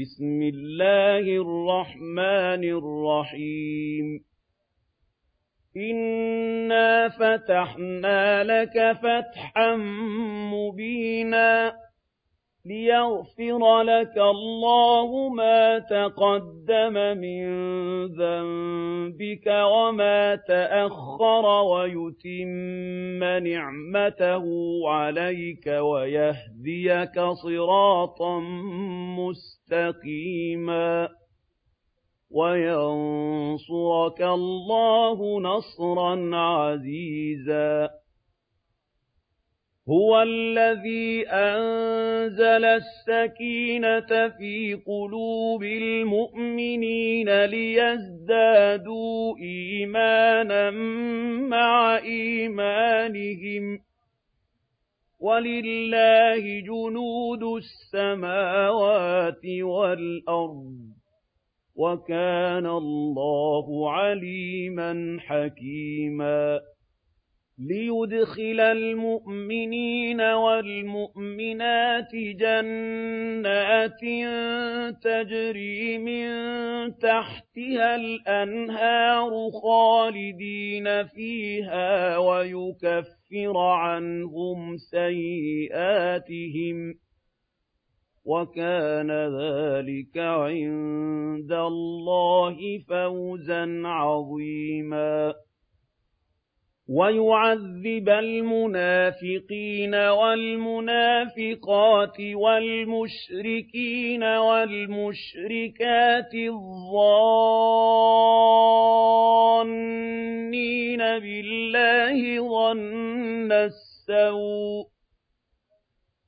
بسم الله الرحمن الرحيم. إنا فتحنا لك فتحا مبينا ليغفر لك الله ما تقدم من ذنبك وما تأخر ويتم نعمته عليك ويهديك صراطا مستقيما وينصرك الله نصرا عزيزا هُوَ الَّذِي أَنزَلَ السَّكِينَةَ فِي قُلُوبِ الْمُؤْمِنِينَ لِيَزْدَادُوا إِيمَانًا مَّعَ إِيمَانِهِمْ ۗ وَلِلَّهِ جُنُودُ السَّمَاوَاتِ وَالْأَرْضِ ۚ وَكَانَ اللَّهُ عَلِيمًا حَكِيمًا لِيُدْخِلَ الْمُؤْمِنِينَ وَالْمُؤْمِنَاتِ جَنَّاتٍ تَجْرِي مِن تَحْتِهَا الْأَنْهَارُ خَالِدِينَ فِيهَا وَيُكَفِّرَ عَنْهُمْ سَيِّئَاتِهِمْ ۚ وَكَانَ ذَٰلِكَ عِندَ اللَّهِ فَوْزًا عَظِيمًا وَيُعَذِّبَ الْمُنَافِقِينَ وَالْمُنَافِقَاتِ وَالْمُشْرِكِينَ وَالْمُشْرِكَاتِ الظَّانِّينَ بِاللَّهِ ظَنَّ السَّوْءِ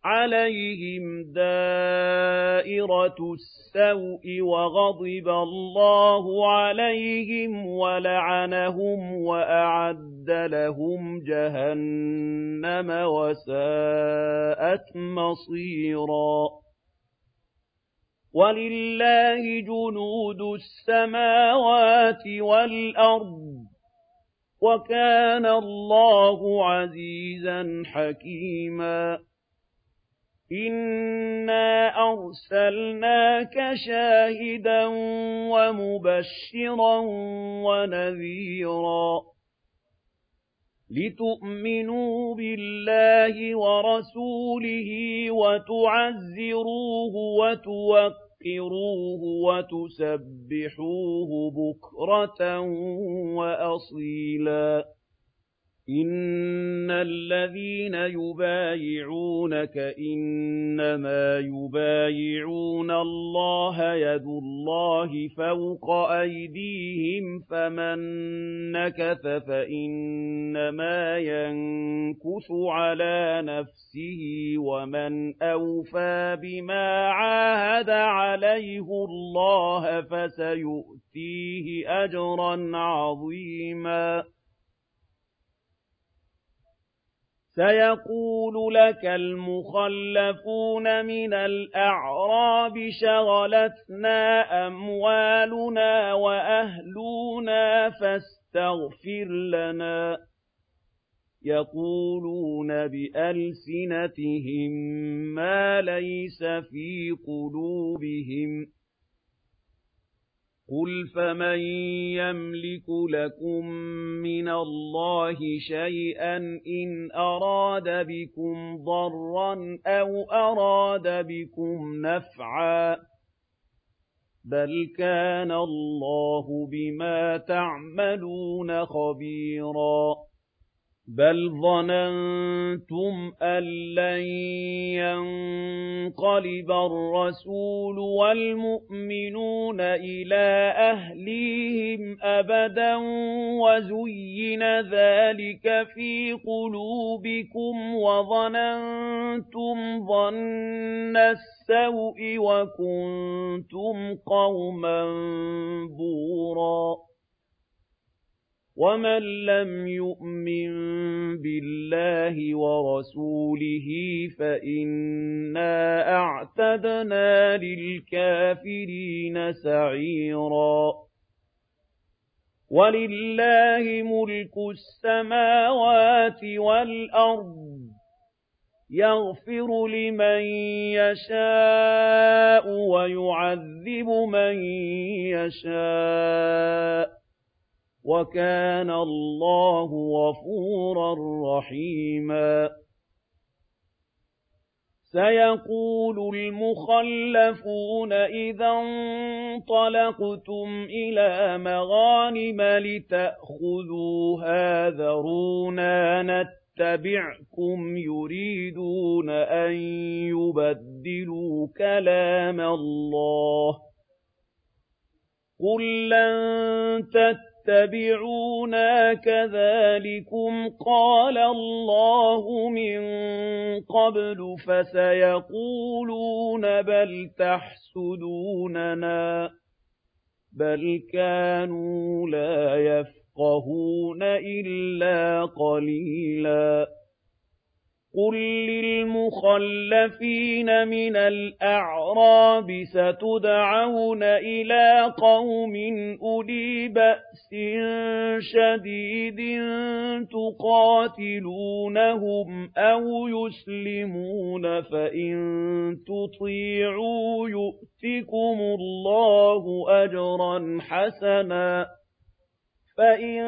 عَلَيْهِمْ دَائِرَةُ السَّوْءِ وَغَضِبَ اللَّهُ عَلَيْهِمْ وَلَعَنَهُمْ وَأَعَدَّ لَهُمْ جَهَنَّمَ وَسَاءَتْ مَصِيرًا وَلِلَّهِ جُنُودُ السَّمَاوَاتِ وَالْأَرْضِ وَكَانَ اللَّهُ عَزِيزًا حَكِيمًا إِنَّا أَرْسَلْنَاكَ شَاهِدًا وَمُبَشِّرًا وَنَذِيرًا لِتُؤْمِنُوا بِاللَّهِ وَرَسُولِهِ وَتُعَزِّرُوهُ وَتُوَقِّرُوهُ وَتُسَبِّحُوهُ بُكْرَةً وَأَصِيلًا إِنَّ الَّذِينَ يُبَايِعُونَكَ إِنَّمَا يُبَايِعُونَ اللَّهَ يَدُ اللَّهِ فَوْقَ أَيْدِيهِمْ ۚ فَمَن نَّكَثَ فَإِنَّمَا يَنكُثُ عَلَىٰ نَفْسِهِ ۖ وَمَنْ أَوْفَىٰ بِمَا عَاهَدَ عَلَيْهُ اللَّهَ فَسَيُؤْتِيهِ أَجْرًا عَظِيمًا سَيَقُولُ لَكَ الْمُخَلَّفُونَ مِنَ الْأَعْرَابِ شَغَلَتْنَا أَمْوَالُنَا وَأَهْلُونَا فَاسْتَغْفِرْ لَنَا ۚ. يَقُولُونَ بِأَلْسِنَتِهِم مَّا لَيْسَ فِي قُلُوبِهِمْ ۚ. قُلْ فَمَن يَمْلِكُ لَكُم مِّنَ اللَّهِ شَيْئًا إِنْ أَرَادَ بِكُمْ ضَرًّا أَوْ أَرَادَ بِكُمْ نَفْعًا ۚ بَلْ كَانَ اللَّهُ بِمَا تَعْمَلُونَ خَبِيرًا بَلْ ظَنَنتُمْ أَن لَّن يَنقَلِبَ الرَّسُولُ وَالْمُؤْمِنُونَ إِلَىٰ أَهْلِيهِمْ أَبَدًا وَزُيِّنَ ذَٰلِكَ فِي قُلُوبِكُمْ وَظَنَنتُمْ ظَنَّ السَّوْءِ وَكُنتُمْ قَوْمًا بُورًا وَمَن لَّمْ يُؤْمِن بِاللَّهِ وَرَسُولِهِ فَإِنَّا أَعْتَدْنَا لِلْكَافِرِينَ سَعِيرًا. وَلِلَّهِ مُلْكُ السَّمَاوَاتِ وَالْأَرْضِ يَغْفِرُ لِمَن يَشَاءُ وَيُعَذِّبُ مَن يَشَاءُ ۚ. وَكَانَ اللَّهُ غَفُورًا رَّحِيمًا. سَيَقُولُ الْمُخَلَّفُونَ إِذَا انطَلَقْتُمْ إِلَىٰ مَغَانِمَ لِتَأْخُذُوهَا ذَرُونَا نَتَّبِعْكُمْ يُرِيدُونَ أَن يُبَدِّلُوا كَلَامَ اللَّهِ ۚ. قُل لَّن تَتَّبِعُونَا كَذَٰلِكُمْ قَالَ اللَّهُ مِن قَبْلُ ۖ فَسَيَقُولُونَ بَلْ تَحْسُدُونَنَا ۚ بَلْ كَانُوا لَا يَفْقَهُونَ إِلَّا قَلِيلًا قُل لِّلْمُخَلَّفِينَ مِنَ الْأَعْرَابِ سَتُدْعَوْنَ إِلَىٰ قَوْمٍ أُولِي بَأْسٍ شَدِيدٍ تُقَاتِلُونَهُمْ أَوْ يُسْلِمُونَ فَإِن تُطِيعُوا يُؤْتِكُمُ اللَّهُ أَجْرًا حَسَنًا فَإِن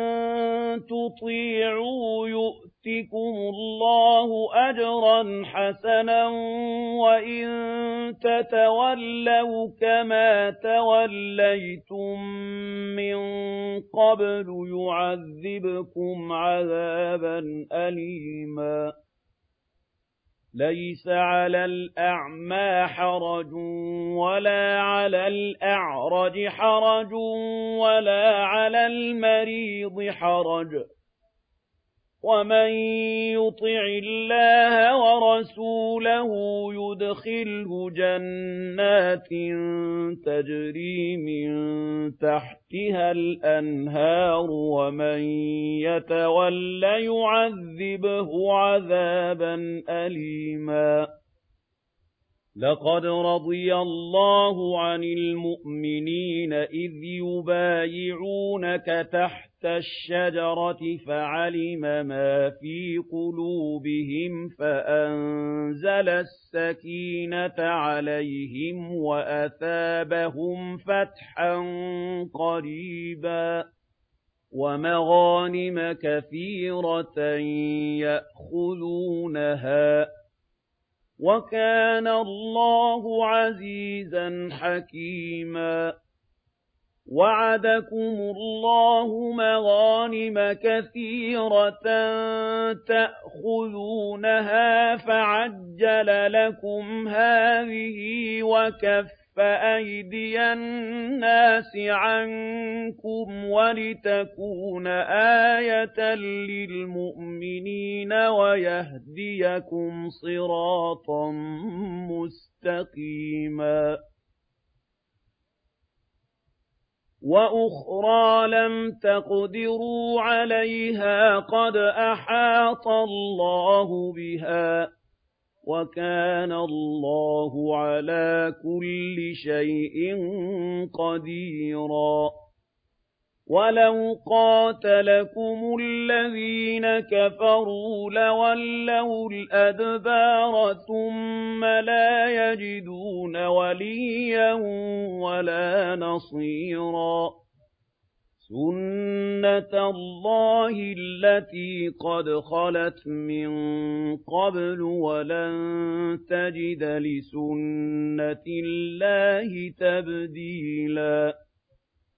تُطِيعُوا يُؤْتِكُمُ اللَّهُ أَجْرًا حَسَنًا وَإِن تَتَوَلَّوْا كَمَا تَوَلَّيْتُم مِّن قَبْلُ يُعَذِّبْكُمْ عَذَابًا أَلِيمًا لَيْسَ عَلَى الْأَعْمَىٰ حَرَجٌ وَلَا عَلَى الْأَعْرَجِ حَرَجٌ وَلَا عَلَى الْمَرِيضِ حَرَجٌ ۗ وَمَن يُطِعِ اللَّهَ وَرَسُولَهُ يُدْخِلْهُ جَنَّاتٍ تَجْرِي مِن تَحْتِهَا الْأَنْهَارُ وَمَن يَتَوَلَّ يُعَذِّبْهُ عَذَابًا أَلِيمًا. لَقَدْ رَضِيَ اللَّهُ عَنِ الْمُؤْمِنِينَ إِذْ يُبَايِعُونَكَ تَحْتَ الشَّجَرَةِ فَعَلِمَ مَا فِي قُلُوبِهِمْ فَأَنزَلَ السَّكِينَةَ عَلَيْهِمْ وَأَثَابَهُمْ فَتْحًا قَرِيبًا وَمَغَانِمَ كَثِيرَةً يَأْخُذُونَهَا ۗ وَكَانَ اللَّهُ عَزِيزًا حَكِيمًا وَعَدَكُمُ اللَّهُ مَغَانِمَ كَثِيرَةً تَأْخُذُونَهَا فَعَجَّلَ لَكُمْ هَٰذِهِ وَكَفَّ أَيْدِيَ النَّاسِ عَنكُمْ وَلِتَكُونَ آيَةً لِّلْمُؤْمِنِينَ وَيَهْدِيَكُمْ صِرَاطًا مُّسْتَقِيمًا وَأُخْرَىٰ لَمْ تَقْدِرُوا عَلَيْهَا قَدْ أَحَاطَ اللَّهُ بِهَا ۚ وَكَانَ اللَّهُ عَلَىٰ كُلِّ شَيْءٍ قَدِيرًا وَلَوْ قَاتَلَكُمُ الَّذِينَ كَفَرُوا لَوَلَّوُا الْأَدْبَارَ ثُمَّ لَا يَجِدُونَ وَلِيًّا وَلَا نَصِيرًا سُنَّةَ اللَّهِ الَّتِي قَدْ خَلَتْ مِن قَبْلُ وَلَن تَجِدَ لِسُنَّةِ اللَّهِ تَبْدِيلًا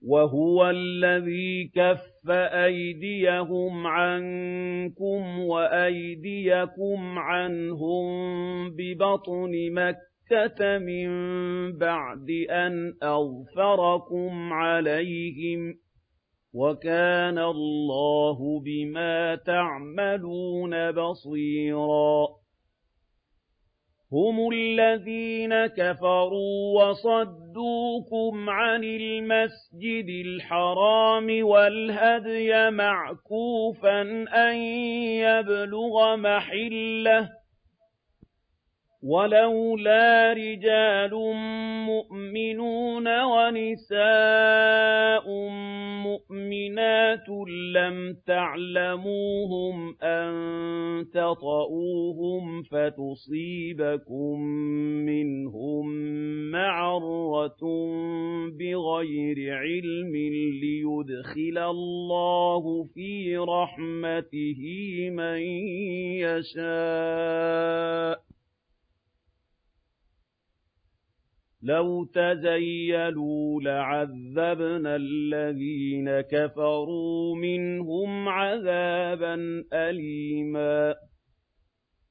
وَهُوَ الَّذِي كَفَّ أَيْدِيَهُمْ عَنكُمْ وَأَيْدِيَكُمْ عَنْهُم بِبَطْنِ مَكَّةَ مِن بَعْدِ أَنْ أَظْفَرَكُمْ عَلَيْهِمْ ۚ وَكَانَ اللَّهُ بِمَا تَعْمَلُونَ بَصِيرًا هُمُ الَّذِينَ كَفَرُوا وَصَدُّوكُمْ عَنِ الْمَسْجِدِ الْحَرَامِ وَالْهَدْيَ مَعْكُوفًا أَن يَبْلُغَ مَحِلَّهُ ۚ وَلَوْلَا رِجَالٌ مُّؤْمِنُونَ وَنِسَاءٌ مُّؤْمِنَاتٌ لَّمْ تَعْلَمُوهُمْ أَن تَطَئُوهُمْ فَتُصِيبَكُم مِّنْهُم مَّعَرَّةٌ بِغَيْرِ عِلْمٍ لِّيُدْخِلَ اللَّهُ فِي رَحْمَتِهِ مَن يَشَاءُ. لَوْ تَزَيَّلُوا لَعَذَّبْنَا الَّذِينَ كَفَرُوا مِنْهُمْ عَذَابًا أَلِيمًا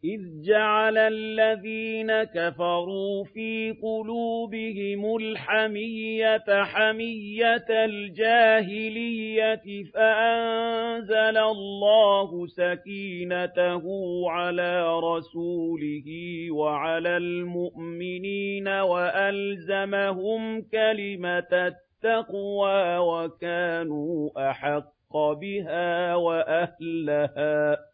إِذْ جَعَلَ الَّذِينَ كَفَرُوا فِي قُلُوبِهِمُ الْحَمِيَّةَ حَمِيَّةَ الْجَاهِلِيَّةِ فَأَنزَلَ اللَّهُ سَكِينَتَهُ عَلَىٰ رَسُولِهِ وَعَلَى الْمُؤْمِنِينَ وَأَلْزَمَهُمْ كَلِمَةَ التَّقْوَىٰ وَكَانُوا أَحَقَّ بِهَا وَأَهْلَهَا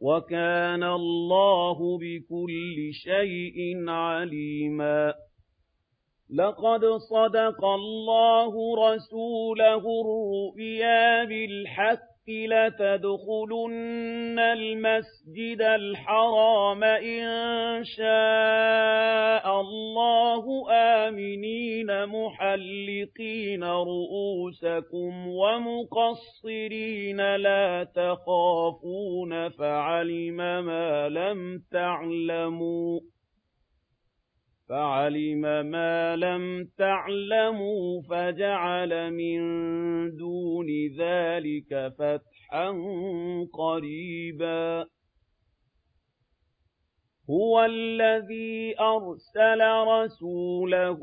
وَكَانَ اللَّهُ بِكُلِّ شَيْءٍ عَلِيمًا. لَقَدْ صَدَقَ اللَّهُ رَسُولَهُ الرُّؤْيَا بِالْحَقِّ لَتَدْخُلُنَّ الْمَسْجِدَ الْحَرَامَ إِن شَاءَ اللَّهُ. آمِنِينَ مُحَلِّقِينَ رُءُوسَكُمْ وَمُقَصِّرِينَ لَا تَخَافُونَ. فَعَلِمَ مَا لَمْ تَعْلَمُوا. فَعَلِمَ مَا لَمْ تَعْلَمُوا فَجَعَلَ مِن دُونِ ذَٰلِكَ فَتْحًا قَرِيبًا. هُوَ الَّذِي أَرْسَلَ رَسُولَهُ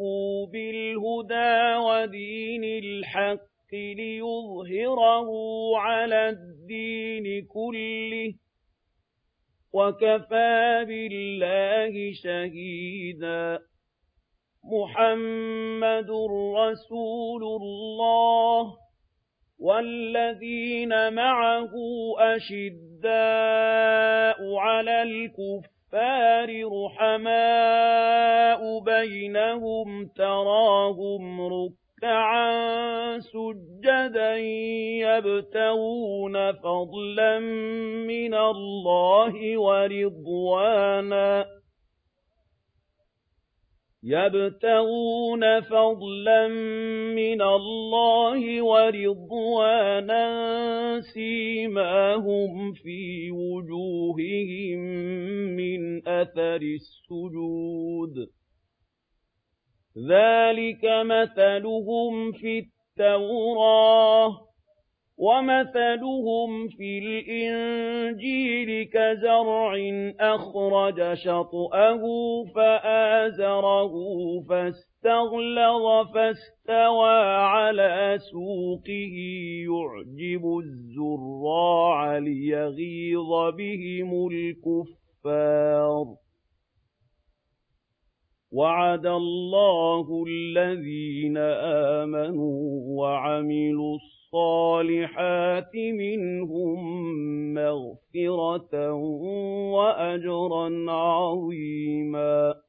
بِالْهُدَىٰ وَدِينِ الْحَقِّ لِيُظْهِرَهُ عَلَى الدِّينِ كُلِّهِ وَكَفَىٰ بِاللَّهِ شَهِيدًا. مُحَمَّدٌ رَّسُولُ اللَّهِ وَالَّذِينَ مَعَهُ أَشِدَّاءُ عَلَى الْكُفَّارِ رُحَمَاءُ بَيْنَهُمْ تَرَاهُمْ رُكَّعًا رُكَّعًا سُجَّدًا يَبْتَغُونَ فَضْلًا مِّنَ اللَّهِ وَرِضْوَانًا. يَبْتَغُونَ فَضْلًا مِّنَ اللَّهِ وَرِضْوَانًا سِيمَاهُمْ فِي وُجُوهِهِم مِّنْ أَثَرِ السُّجُودِ. ذَٰلِكَ مَثَلُهُمْ فِي التَّوْرَاةِ ۚ وَمَثَلُهُمْ فِي الْإِنجِيلِ كَزَرْعٍ أَخْرَجَ شَطْأَهُ فَآزَرَهُ فَاسْتَغْلَظَ فَاسْتَوَىٰ عَلَىٰ سُوقِهِ يُعْجِبُ الزُّرَّاعَ لِيَغِيظَ بِهِمُ الْكُفَّارَ وَعَدَ اللَّهُ الَّذِينَ آمَنُوا وَعَمِلُوا الصَّالِحَاتِ مِنْهُم مَّغْفِرَةً وَأَجْرًا عَظِيمًا.